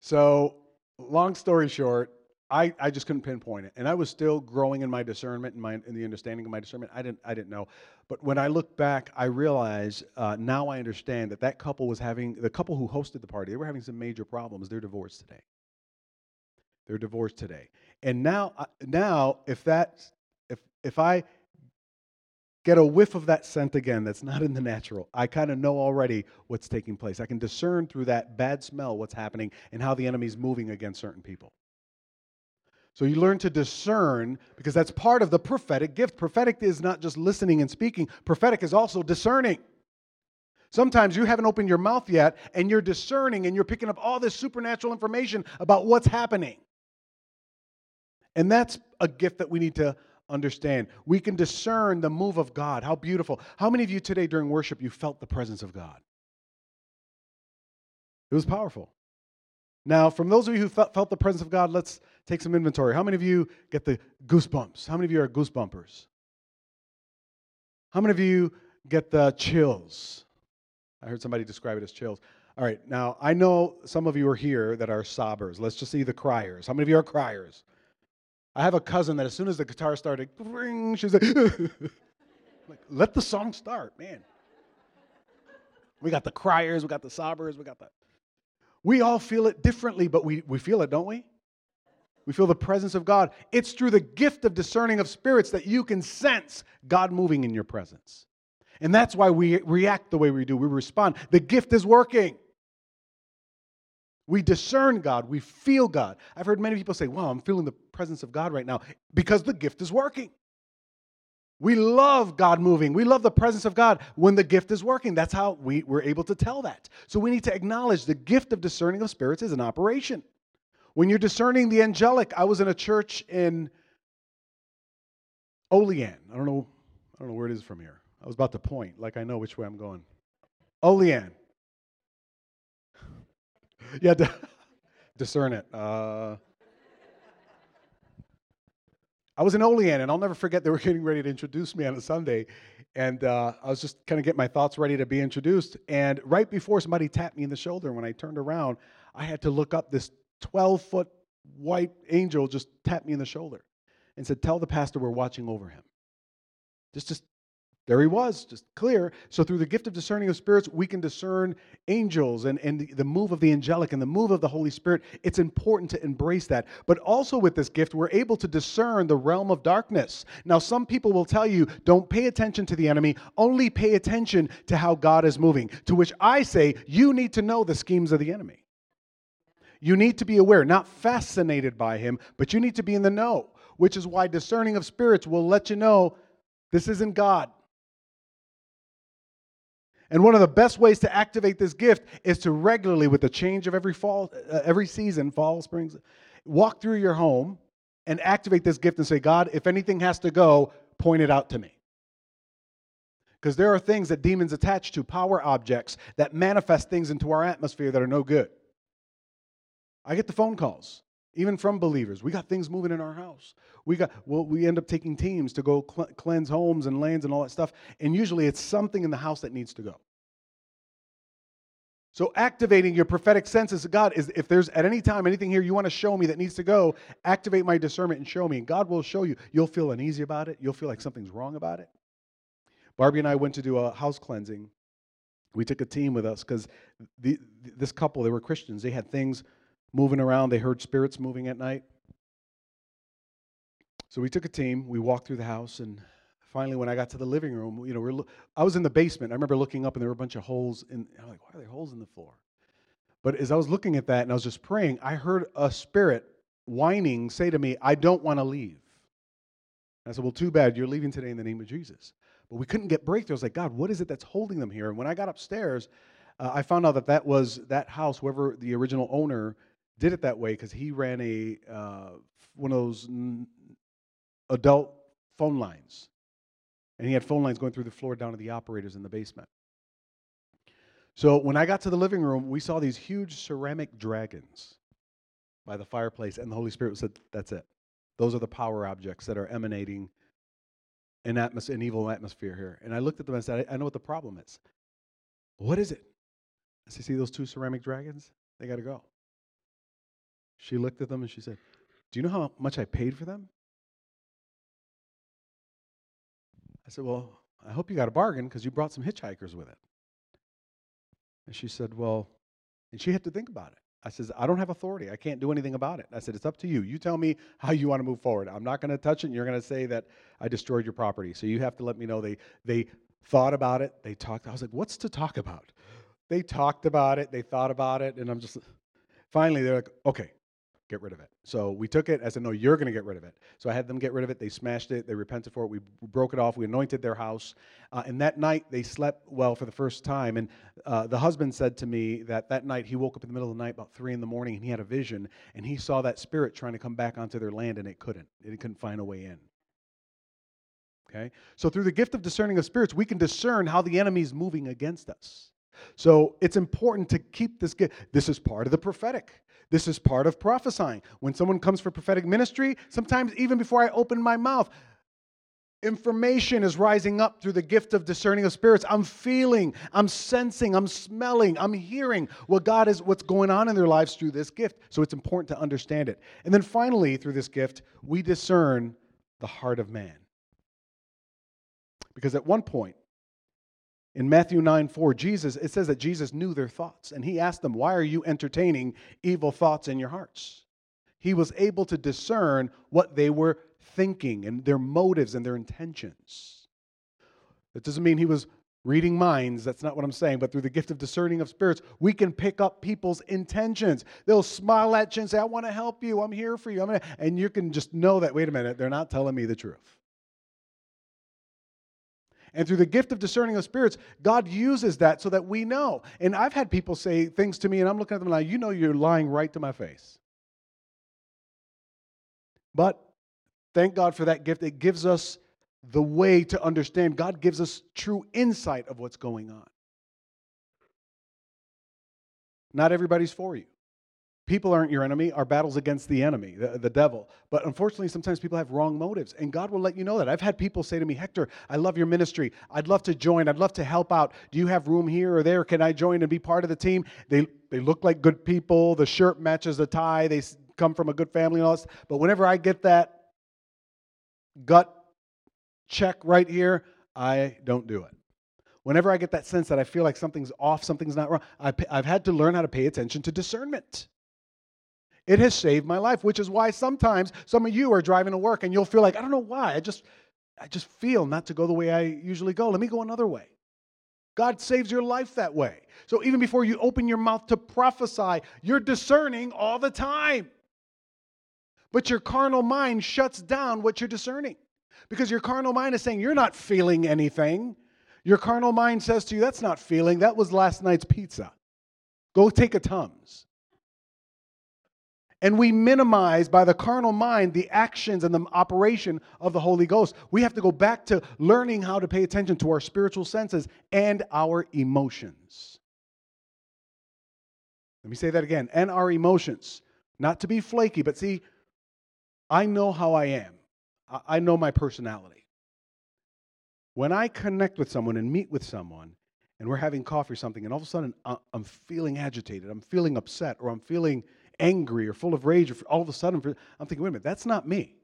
So long story short, I, I just couldn't pinpoint it. And I was still growing in my discernment and my in the understanding of my discernment. I didn't I didn't know. But when I look back, I realize uh, now I understand that that couple was having the couple who hosted the party. They were having some major problems. They're divorced today. They're divorced today. And now uh, now if that if if I get a whiff of that scent again that's not in the natural. I kind of know already what's taking place. I can discern through that bad smell what's happening and how the enemy's moving against certain people. So you learn to discern because that's part of the prophetic gift. Prophetic is not just listening and speaking, prophetic is also discerning. Sometimes you haven't opened your mouth yet and you're discerning and you're picking up all this supernatural information about what's happening. And that's a gift that we need to understand. We can discern the move of God. How beautiful. How many of you today during worship you felt the presence of God? It was powerful. Now, from those of you who felt, the presence of God, let's take some inventory. How many of you get the goosebumps? How many of you are goosebumpers? How many of you get the chills? I heard somebody describe it as chills. All right, now I know some of you are here that are sobbers. Let's just see the criers. How many of you are criers? I have a cousin that as soon as the guitar started, she's like, like, let the song start, man. We got the criers, we got the sobbers, we got the. We all feel it differently, but we, we feel it, don't we? We feel the presence of God. It's through the gift of discerning of spirits that you can sense God moving in your presence. And that's why we react the way we do. We respond. The gift is working. We discern God. We feel God. I've heard many people say, Wow, I'm feeling the presence of God right now because the gift is working. We love God moving. We love the presence of God when the gift is working. That's how we, we're able to tell that. So we need to acknowledge the gift of discerning of spirits is an operation. When you're discerning the angelic, I was in a church in Olean. I don't know, I don't know where it is from here. I was about to point, like I know which way I'm going. Olean had to discern it. Uh, I was in Olean, and I'll never forget they were getting ready to introduce me on a Sunday, and uh, I was just kind of getting my thoughts ready to be introduced. And right before somebody tapped me in the shoulder, when I turned around, I had to look up. This 12 foot white angel just tapped me in the shoulder and said, "Tell the pastor we're watching over him." Just, just there he was, just clear. So, through the gift of discerning of spirits, we can discern angels and, and the, the move of the angelic and the move of the Holy Spirit. It's important to embrace that. But also, with this gift, we're able to discern the realm of darkness. Now, some people will tell you, don't pay attention to the enemy, only pay attention to how God is moving. To which I say, you need to know the schemes of the enemy. You need to be aware, not fascinated by him, but you need to be in the know, which is why discerning of spirits will let you know this isn't God. And one of the best ways to activate this gift is to regularly, with the change of every fall, uh, every season, fall, spring, walk through your home and activate this gift and say, God, if anything has to go, point it out to me. Because there are things that demons attach to, power objects, that manifest things into our atmosphere that are no good. I get the phone calls. Even from believers. We got things moving in our house. We got well, we end up taking teams to go cl- cleanse homes and lands and all that stuff. And usually it's something in the house that needs to go. So activating your prophetic senses God is if there's at any time anything here you want to show me that needs to go, activate my discernment and show me. And God will show you. You'll feel uneasy about it. You'll feel like something's wrong about it. Barbie and I went to do a house cleansing. We took a team with us because this couple, they were Christians. They had things moving around. They heard spirits moving at night. So we took a team. We walked through the house, and finally, when I got to the living room, you know, we're, I was in the basement. I remember looking up, and there were a bunch of holes. In, I'm like, why are there holes in the floor? But as I was looking at that and I was just praying, I heard a spirit whining say to me, I don't want to leave. I said, Well, too bad. You're leaving today in the name of Jesus. But we couldn't get breakthrough. I was like, God, what is it that's holding them here? And when I got upstairs, uh, I found out that that was that house, whoever the original owner did it that way because he ran a uh, one of those adult phone lines, and he had phone lines going through the floor down to the operators in the basement. So when I got to the living room, we saw these huge ceramic dragons by the fireplace, and the Holy Spirit said, "That's it. Those are the power objects that are emanating an, atmos- an evil atmosphere here." And I looked at them and said, "I know what the problem is. What is it?" I said, "See those two ceramic dragons? They got to go." She looked at them and she said, Do you know how much I paid for them? I said, Well, I hope you got a bargain because you brought some hitchhikers with it. And she said, Well, and she had to think about it. I said, I don't have authority. I can't do anything about it. I said, It's up to you. You tell me how you want to move forward. I'm not going to touch it, and you're going to say that I destroyed your property. So you have to let me know. They, they thought about it. They talked. I was like, What's to talk about? They talked about it. They thought about it. And I'm just, finally, they're like, Okay, get rid of it. So we took it. I said, no, you're going to get rid of it. So I had them get rid of it. They smashed it. They repented for it. We broke it off. We anointed their house. Uh, and that night, they slept well for the first time. And uh, the husband said to me that that night he woke up in the middle of the night, about three in the morning, and he had a vision. And he saw that spirit trying to come back onto their land, and it couldn't. It couldn't find a way in. Okay? So through the gift of discerning of spirits, we can discern how the enemy is moving against us. So it's important to keep this. Gift. This is part of the prophetic. This is part of prophesying. When someone comes for prophetic ministry, sometimes even before I open my mouth, information is rising up through the gift of discerning of spirits. I'm feeling, I'm sensing, I'm smelling, I'm hearing what God is, what's going on in their lives through this gift. So it's important to understand it. And then finally, through this gift, we discern the heart of man. Because at one point, in Matthew 9 4, Jesus, it says that Jesus knew their thoughts, and he asked them, Why are you entertaining evil thoughts in your hearts? He was able to discern what they were thinking and their motives and their intentions. That doesn't mean he was reading minds. That's not what I'm saying. But through the gift of discerning of spirits, we can pick up people's intentions. They'll smile at you and say, I want to help you. I'm here for you. I'm and you can just know that, wait a minute, they're not telling me the truth. And through the gift of discerning of spirits, God uses that so that we know. And I've had people say things to me, and I'm looking at them like, you know, you're lying right to my face. But thank God for that gift. It gives us the way to understand. God gives us true insight of what's going on. Not everybody's for you. People aren't your enemy. Our battle's against the enemy, the, the, devil. But unfortunately, sometimes people have wrong motives, and God will let you know that. I've had people say to me, Hector, I love your ministry. I'd love to join. I'd love to help out. Do you have room here or there? Can I join and be part of the team? They, they look like good people. The shirt matches the tie. They come from a good family and all this. But whenever I get that gut check right here, I don't do it. Whenever I get that sense that I feel like something's off, something's not wrong, I've had to learn how to pay attention to discernment. It has saved my life, which is why sometimes some of you are driving to work and you'll feel like, I don't know why, I just I just feel not to go the way I usually go. Let me go another way. God saves your life that way. So even before you open your mouth to prophesy, you're discerning all the time. But your carnal mind shuts down what you're discerning because your carnal mind is saying, You're not feeling anything. Your carnal mind says to you, That's not feeling. That was last night's pizza. Go take a Tums. And we minimize by the carnal mind the actions and the operation of the Holy Ghost. We have to go back to learning how to pay attention to our spiritual senses and our emotions. Let me say that again and our emotions. Not to be flaky, but see, I know how I am. I know my personality. When I connect with someone and meet with someone, and we're having coffee or something, and all of a sudden uh, I'm feeling agitated, I'm feeling upset, or I'm feeling angry or full of rage, or all of a sudden I'm thinking, wait a minute, that's not me.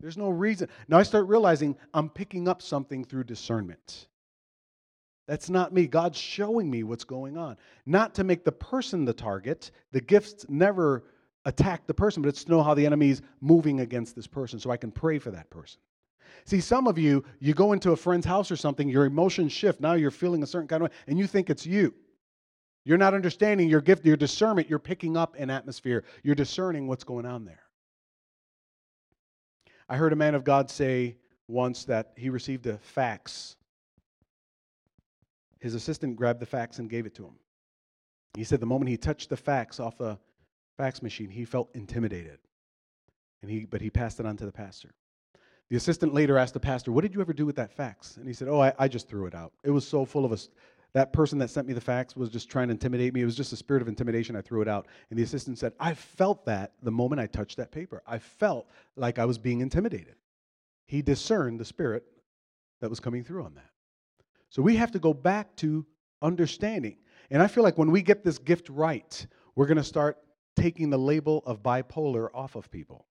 There's no reason. Now I start realizing I'm picking up something through discernment. That's not me. God's showing me what's going on. Not to make the person the target. The gifts never attack the person, but it's to know how the enemy's moving against this person so I can pray for that person. See, some of you, you go into a friend's house or something, your emotions shift. Now you're feeling a certain kind of way, and you think it's you. You're not understanding your gift, your discernment. You're picking up an atmosphere. You're discerning what's going on there. I heard a man of God say once that he received a fax. His assistant grabbed the fax and gave it to him. He said the moment he touched the fax off the fax machine, he felt intimidated. And he, but he passed it on to the pastor. The assistant later asked the pastor, What did you ever do with that fax? And he said, Oh, I, I just threw it out. It was so full of us. That person that sent me the fax was just trying to intimidate me. It was just a spirit of intimidation. I threw it out. And the assistant said, I felt that the moment I touched that paper. I felt like I was being intimidated. He discerned the spirit that was coming through on that. So we have to go back to understanding. And I feel like when we get this gift right, we're going to start taking the label of bipolar off of people.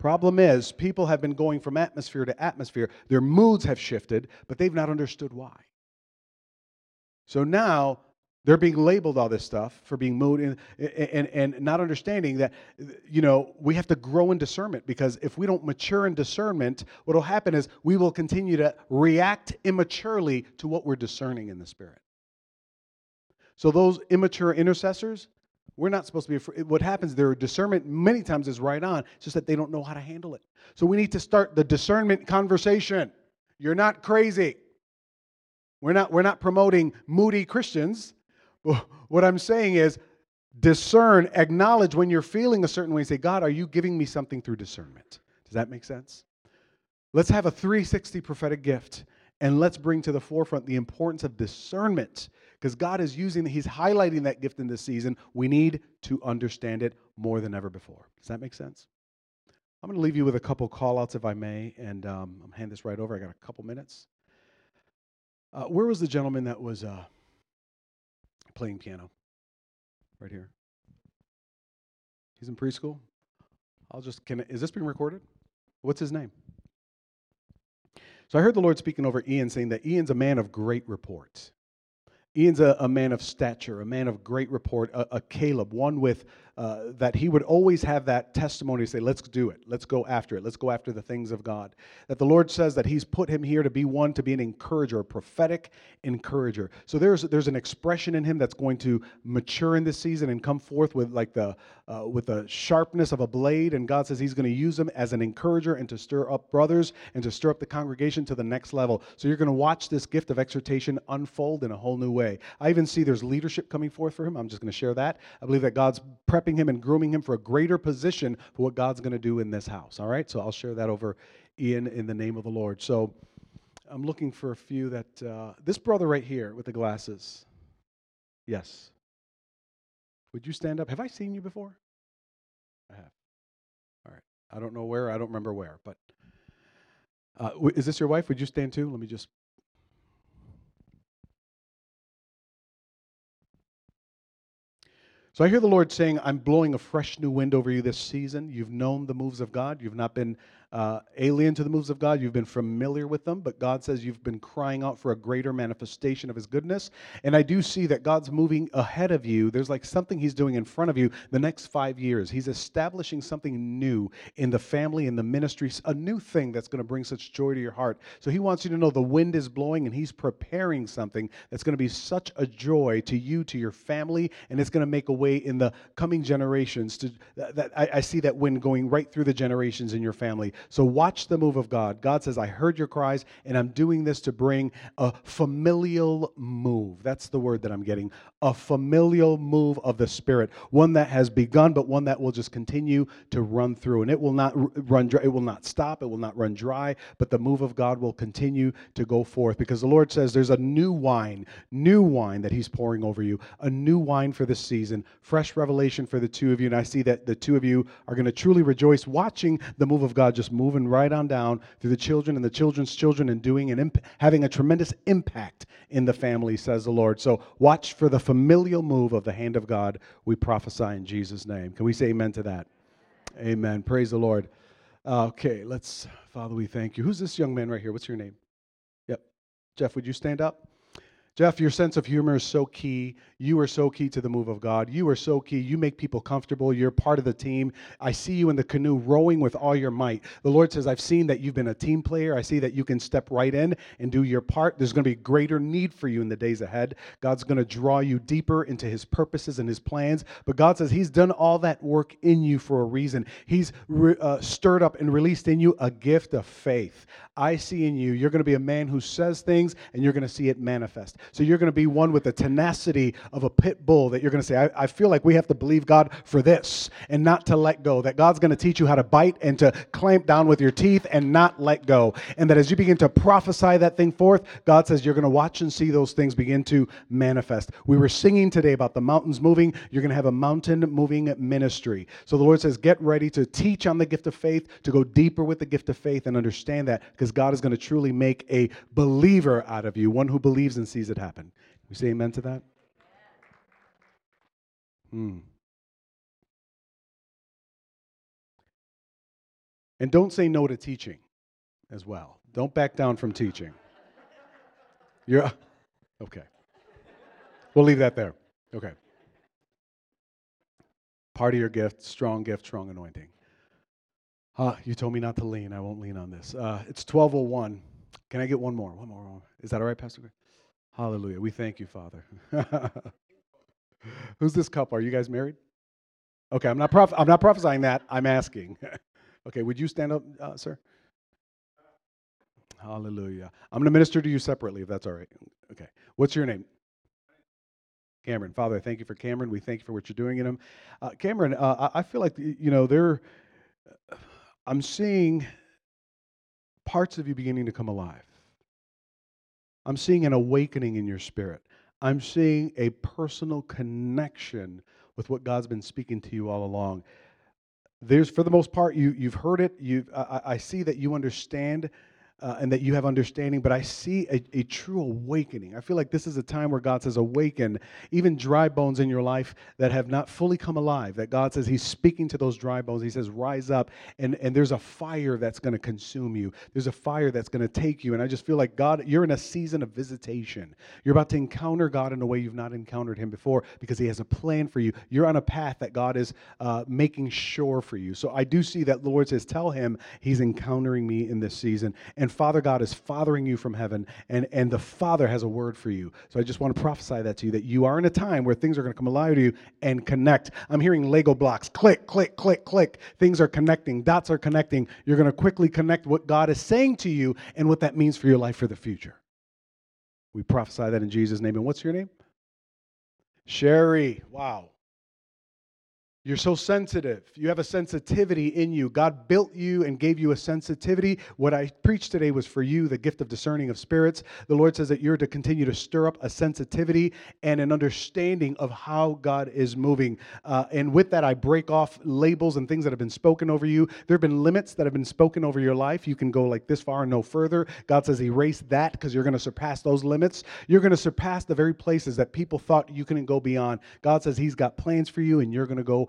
Problem is, people have been going from atmosphere to atmosphere. Their moods have shifted, but they've not understood why. So now they're being labeled all this stuff for being mood and, and, and not understanding that, you know, we have to grow in discernment because if we don't mature in discernment, what will happen is we will continue to react immaturely to what we're discerning in the Spirit. So those immature intercessors, we're not supposed to be afraid. What happens, their discernment many times is right on. It's just that they don't know how to handle it. So we need to start the discernment conversation. You're not crazy. We're not, we're not promoting moody Christians. What I'm saying is discern, acknowledge when you're feeling a certain way, say, God, are you giving me something through discernment? Does that make sense? Let's have a 360 prophetic gift and let's bring to the forefront the importance of discernment because God is using, He's highlighting that gift in this season. We need to understand it more than ever before. Does that make sense? I'm going to leave you with a couple call outs, if I may, and um, I'm hand this right over. I got a couple minutes. Uh, where was the gentleman that was uh, playing piano? Right here. He's in preschool. I'll just can. Is this being recorded? What's his name? So I heard the Lord speaking over Ian, saying that Ian's a man of great report. Ian's a, a, man of stature, a man of great report, a, a Caleb, one with uh, that he would always have that testimony to say, let's do it, let's go after it, let's go after the things of God. That the Lord says that He's put him here to be one, to be an encourager, a prophetic encourager. So there's there's an expression in him that's going to mature in this season and come forth with like the uh, with the sharpness of a blade. And God says He's going to use him as an encourager and to stir up brothers and to stir up the congregation to the next level. So you're going to watch this gift of exhortation unfold in a whole new way. I even see there's leadership coming forth for him. I'm just going to share that. I believe that God's prepping him and grooming him for a greater position for what God's going to do in this house. All right? So I'll share that over Ian in the name of the Lord. So I'm looking for a few that, uh, this brother right here with the glasses. Yes. Would you stand up? Have I seen you before? I have. All right. I don't know where. I don't remember where, but uh, is this your wife? Would you stand too? Let me just So I hear the Lord saying, I'm blowing a fresh new wind over you this season. You've known the moves of God. You've not been uh, alien to the moves of God. You've been familiar with them, but God says you've been crying out for a greater manifestation of His goodness. And I do see that God's moving ahead of you. There's like something He's doing in front of you the next five years. He's establishing something new in the family, in the ministry, a new thing that's going to bring such joy to your heart. So He wants you to know the wind is blowing and He's preparing something that's going to be such a joy to you, to your family, and it's going to make a way in the coming generations. To that, I, I see that wind going right through the generations in your family So watch the move of God. God says, I heard your cries, and I'm doing this to bring a familial move. That's the word that I'm getting. A familial move of the Spirit, one that has begun, but one that will just continue to run through. And it will not run dry, it will not stop, it will not run dry, but the move of God will continue to go forth because the Lord says there's a new wine, new wine that He's pouring over you, a new wine for this season, fresh revelation for the two of you. And I see that the two of you are going to truly rejoice watching the move of God just moving right on down through the children and the children's children and doing and imp- having a tremendous impact in the family, says the Lord. So watch for the familial move of the hand of God. We prophesy in Jesus' name. Can we say amen to that? Amen. Praise the Lord. Okay, let's, Father, we thank you. Who's this young man right here? What's your name? Yep. Jeff, would you stand up? Jeff, your sense of humor is so key. You are so key to the move of God. You are so key. You make people comfortable. You're part of the team. I see you in the canoe rowing with all your might. The Lord says, I've seen that you've been a team player. I see that you can step right in and do your part. There's going to be greater need for you in the days ahead. God's going to draw you deeper into his purposes and his plans. But God says he's done all that work in you for a reason. He's re- uh, stirred up and released in you a gift of faith. I see in you, you're going to be a man who says things and you're going to see it manifest. So you're going to be one with the tenacity of a pit bull that you're going to say, I, I feel like we have to believe God for this and not to let go. That God's going to teach you how to bite and to clamp down with your teeth and not let go. And that as you begin to prophesy that thing forth, God says you're going to watch and see those things begin to manifest. We were singing today about the mountains moving. You're going to have a mountain moving ministry. So the Lord says, get ready to teach on the gift of faith, to go deeper with the gift of faith and understand that because God is going to truly make a believer out of you, one who believes and sees it happen. We say amen to that? Hmm. And don't say no to teaching as well. Don't back down from teaching. You're okay. We'll leave that there. Okay. Part of your gift, strong gift, strong anointing. Uh, you told me not to lean. I won't lean on this. Uh, it's 1201. Can I get one more? One more. Is that all right, Pastor? Hallelujah. We thank you, Father. Who's this couple? Are you guys married? Okay, I'm not, I'm not prophesying that. I'm asking. okay, would you stand up, uh, sir? Hallelujah. I'm going to minister to you separately if that's all right. Okay. What's your name? Cameron. Father, I thank you for Cameron. We thank you for what you're doing in him. Uh, Cameron, uh, I feel like, you know, there, I'm seeing parts of you beginning to come alive. I'm seeing an awakening in your spirit. I'm seeing a personal connection with what God's been speaking to you all along. There's, for the most part, you, you've heard it. You've, I, I see that you understand uh, and that you have understanding, but I see a, a, true awakening. I feel like this is a time where God says, Awaken, even dry bones in your life that have not fully come alive. That God says He's speaking to those dry bones. He says, Rise up, and, and there's a fire that's going to consume you. There's a fire that's going to take you. And I just feel like God, you're in a season of visitation. You're about to encounter God in a way you've not encountered Him before because He has a plan for you. You're on a path that God is uh, making sure for you. So I do see that Lord says, Tell Him He's encountering me in this season. And Father God is fathering you from heaven, and, and the Father has a word for you. So I just want to prophesy that to you that you are in a time where things are going to come alive to you and connect. I'm hearing Lego blocks click, click, click, click. Things are connecting, dots are connecting. You're going to quickly connect what God is saying to you and what that means for your life for the future. We prophesy that in Jesus' name. And what's your name? Sherry. Wow. You're so sensitive. You have a sensitivity in you. God built you and gave you a sensitivity. What I preached today was for you, the gift of discerning of spirits. The Lord says that you're to continue to stir up a sensitivity and an understanding of how God is moving. Uh, and with that, I break off labels and things that have been spoken over you. There have been limits that have been spoken over your life. You can go like this far and no further. God says, erase that because you're going to surpass those limits. You're going to surpass the very places that people thought you couldn't go beyond. God says He's got plans for you, and you're going to go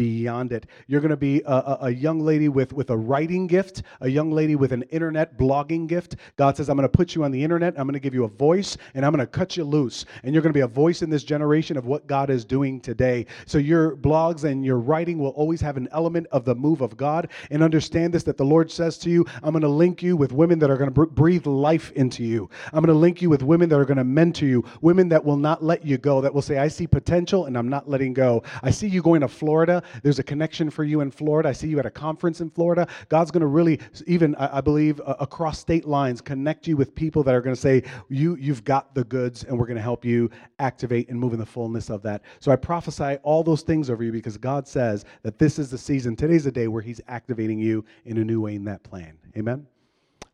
beyond it. You're going to be a, a, a, young lady with, with a writing gift, a young lady with an internet blogging gift. God says, I'm going to put you on the internet, I'm going to give you a voice, and I'm going to cut you loose. And you're going to be a voice in this generation of what God is doing today. So your blogs and your writing will always have an element of the move of God. And understand this that the Lord says to you, I'm going to link you with women that are going to breathe life into you. I'm going to link you with women that are going to mentor you, women that will not let you go, that will say, I see potential and I'm not letting go. I see you going to Florida There's a connection for you in Florida. I see you at a conference in Florida. God's going to really, even I, believe, uh, across state lines, connect you with people that are going to say, you, You've got the goods, and we're going to help you activate and move in the fullness of that. So I prophesy all those things over you because God says that this is the season. Today's the day where He's activating you in a new way in that plan. Amen?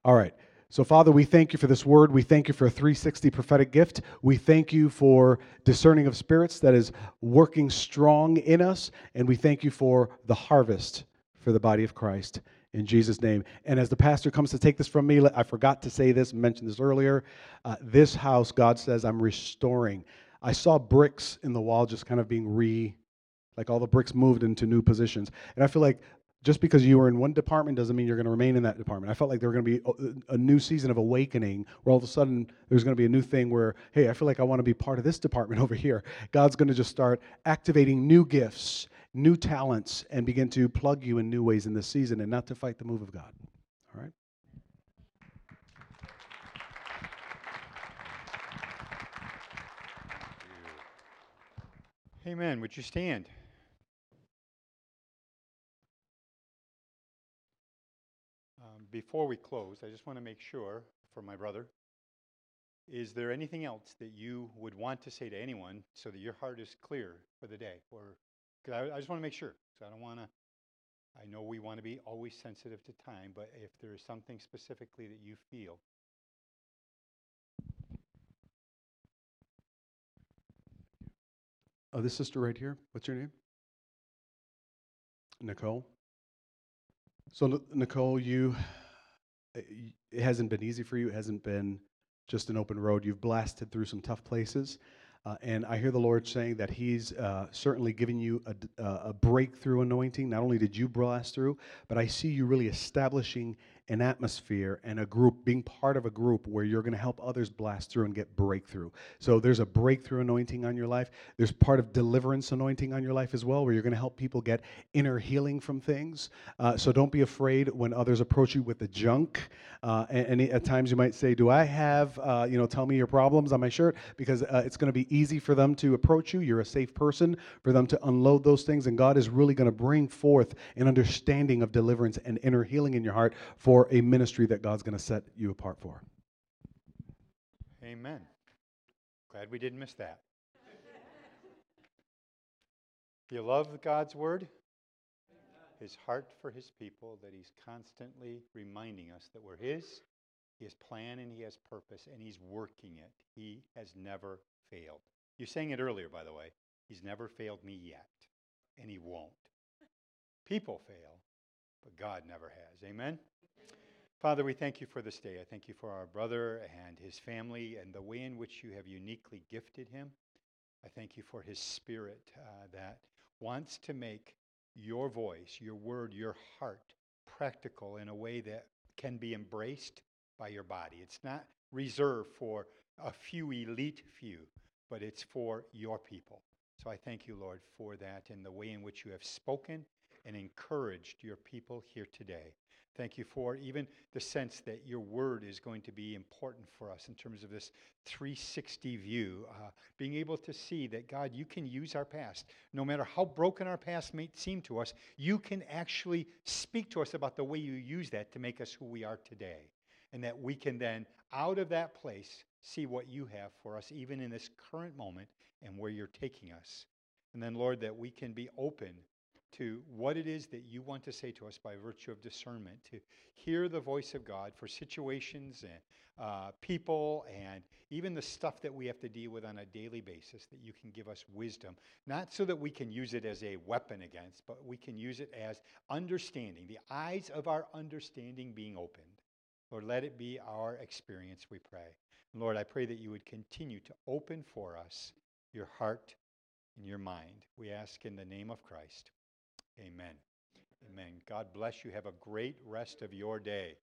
All right. So, Father, we thank you for this word. We thank you for a 360 prophetic gift. We thank you for discerning of spirits that is working strong in us. And we thank you for the harvest for the body of Christ in Jesus' name. And as the pastor comes to take this from me, I forgot to say this, mentioned this earlier. Uh, this house, God says, I'm restoring. I saw bricks in the wall just kind of being re, like all the bricks moved into new positions. And I feel like just because you were in one department doesn't mean you're going to remain in that department. I felt like there were going to be a, a, new season of awakening where all of a sudden there's going to be a new thing where, hey, I feel like I want to be part of this department over here. God's going to just start activating new gifts, new talents, and begin to plug you in new ways in this season and not to fight the move of God. All right? Amen. Would you stand? Before we close, I just want to make sure for my brother is there anything else that you would want to say to anyone so that your heart is clear for the day? Or because I, I, just want to make sure. So I don't want to. I know we want to be always sensitive to time, but if there is something specifically that you feel. Oh, this sister right here. What's your name? Nicole. So, Nicole, you it hasn't been easy for you. It hasn't been just an open road. You've blasted through some tough places. Uh, and I hear the Lord saying that He's uh, certainly giving you a, a breakthrough anointing. Not only did you blast through, but I see you really establishing an atmosphere and a group, being part of a group where you're going to help others blast through and get breakthrough. So there's a breakthrough anointing on your life. There's part of deliverance anointing on your life as well, where you're going to help people get inner healing from things. Uh, so don't be afraid when others approach you with the junk. Uh, and, and, at times you might say, "Do I have, uh, you know, tell me your problems on my shirt?" Because uh, it's going to be easy for them to approach you. You're a safe person for them to unload those things, and God is really going to bring forth an understanding of deliverance and inner healing in your heart for for a ministry that God's going to set you apart for. Amen. Glad we didn't miss that. you love God's word? His heart for his people, that he's constantly reminding us that we're his. He has plan and he has purpose, and he's working it. He has never failed. You sang it earlier, by the way. He's never failed me yet, and he won't. People fail, but God never has. Amen? Father, we thank you for this day. I thank you for our brother and his family and the way in which you have uniquely gifted him. I thank you for his spirit uh, that wants to make your voice, your word, your heart practical in a way that can be embraced by your body. It's not reserved for a few elite few, but it's for your people. So I thank you, Lord, for that and the way in which you have spoken and encouraged your people here today. Thank you for even the sense that your word is going to be important for us in terms of this 360 view. Uh, being able to see that, God, you can use our past. No matter how broken our past may seem to us, you can actually speak to us about the way you use that to make us who we are today. And that we can then, out of that place, see what you have for us, even in this current moment and where you're taking us. And then, Lord, that we can be open to what it is that you want to say to us by virtue of discernment, to hear the voice of God for situations and uh, people and even the stuff that we have to deal with on a daily basis, that you can give us wisdom, not so that we can use it as a weapon against, but we can use it as understanding, the eyes of our understanding being opened. Lord, let it be our experience, we pray. Lord, I pray that you would continue to open for us your heart and your mind. We ask in the name of Christ. Amen. Amen. God bless you. Have a great rest of your day.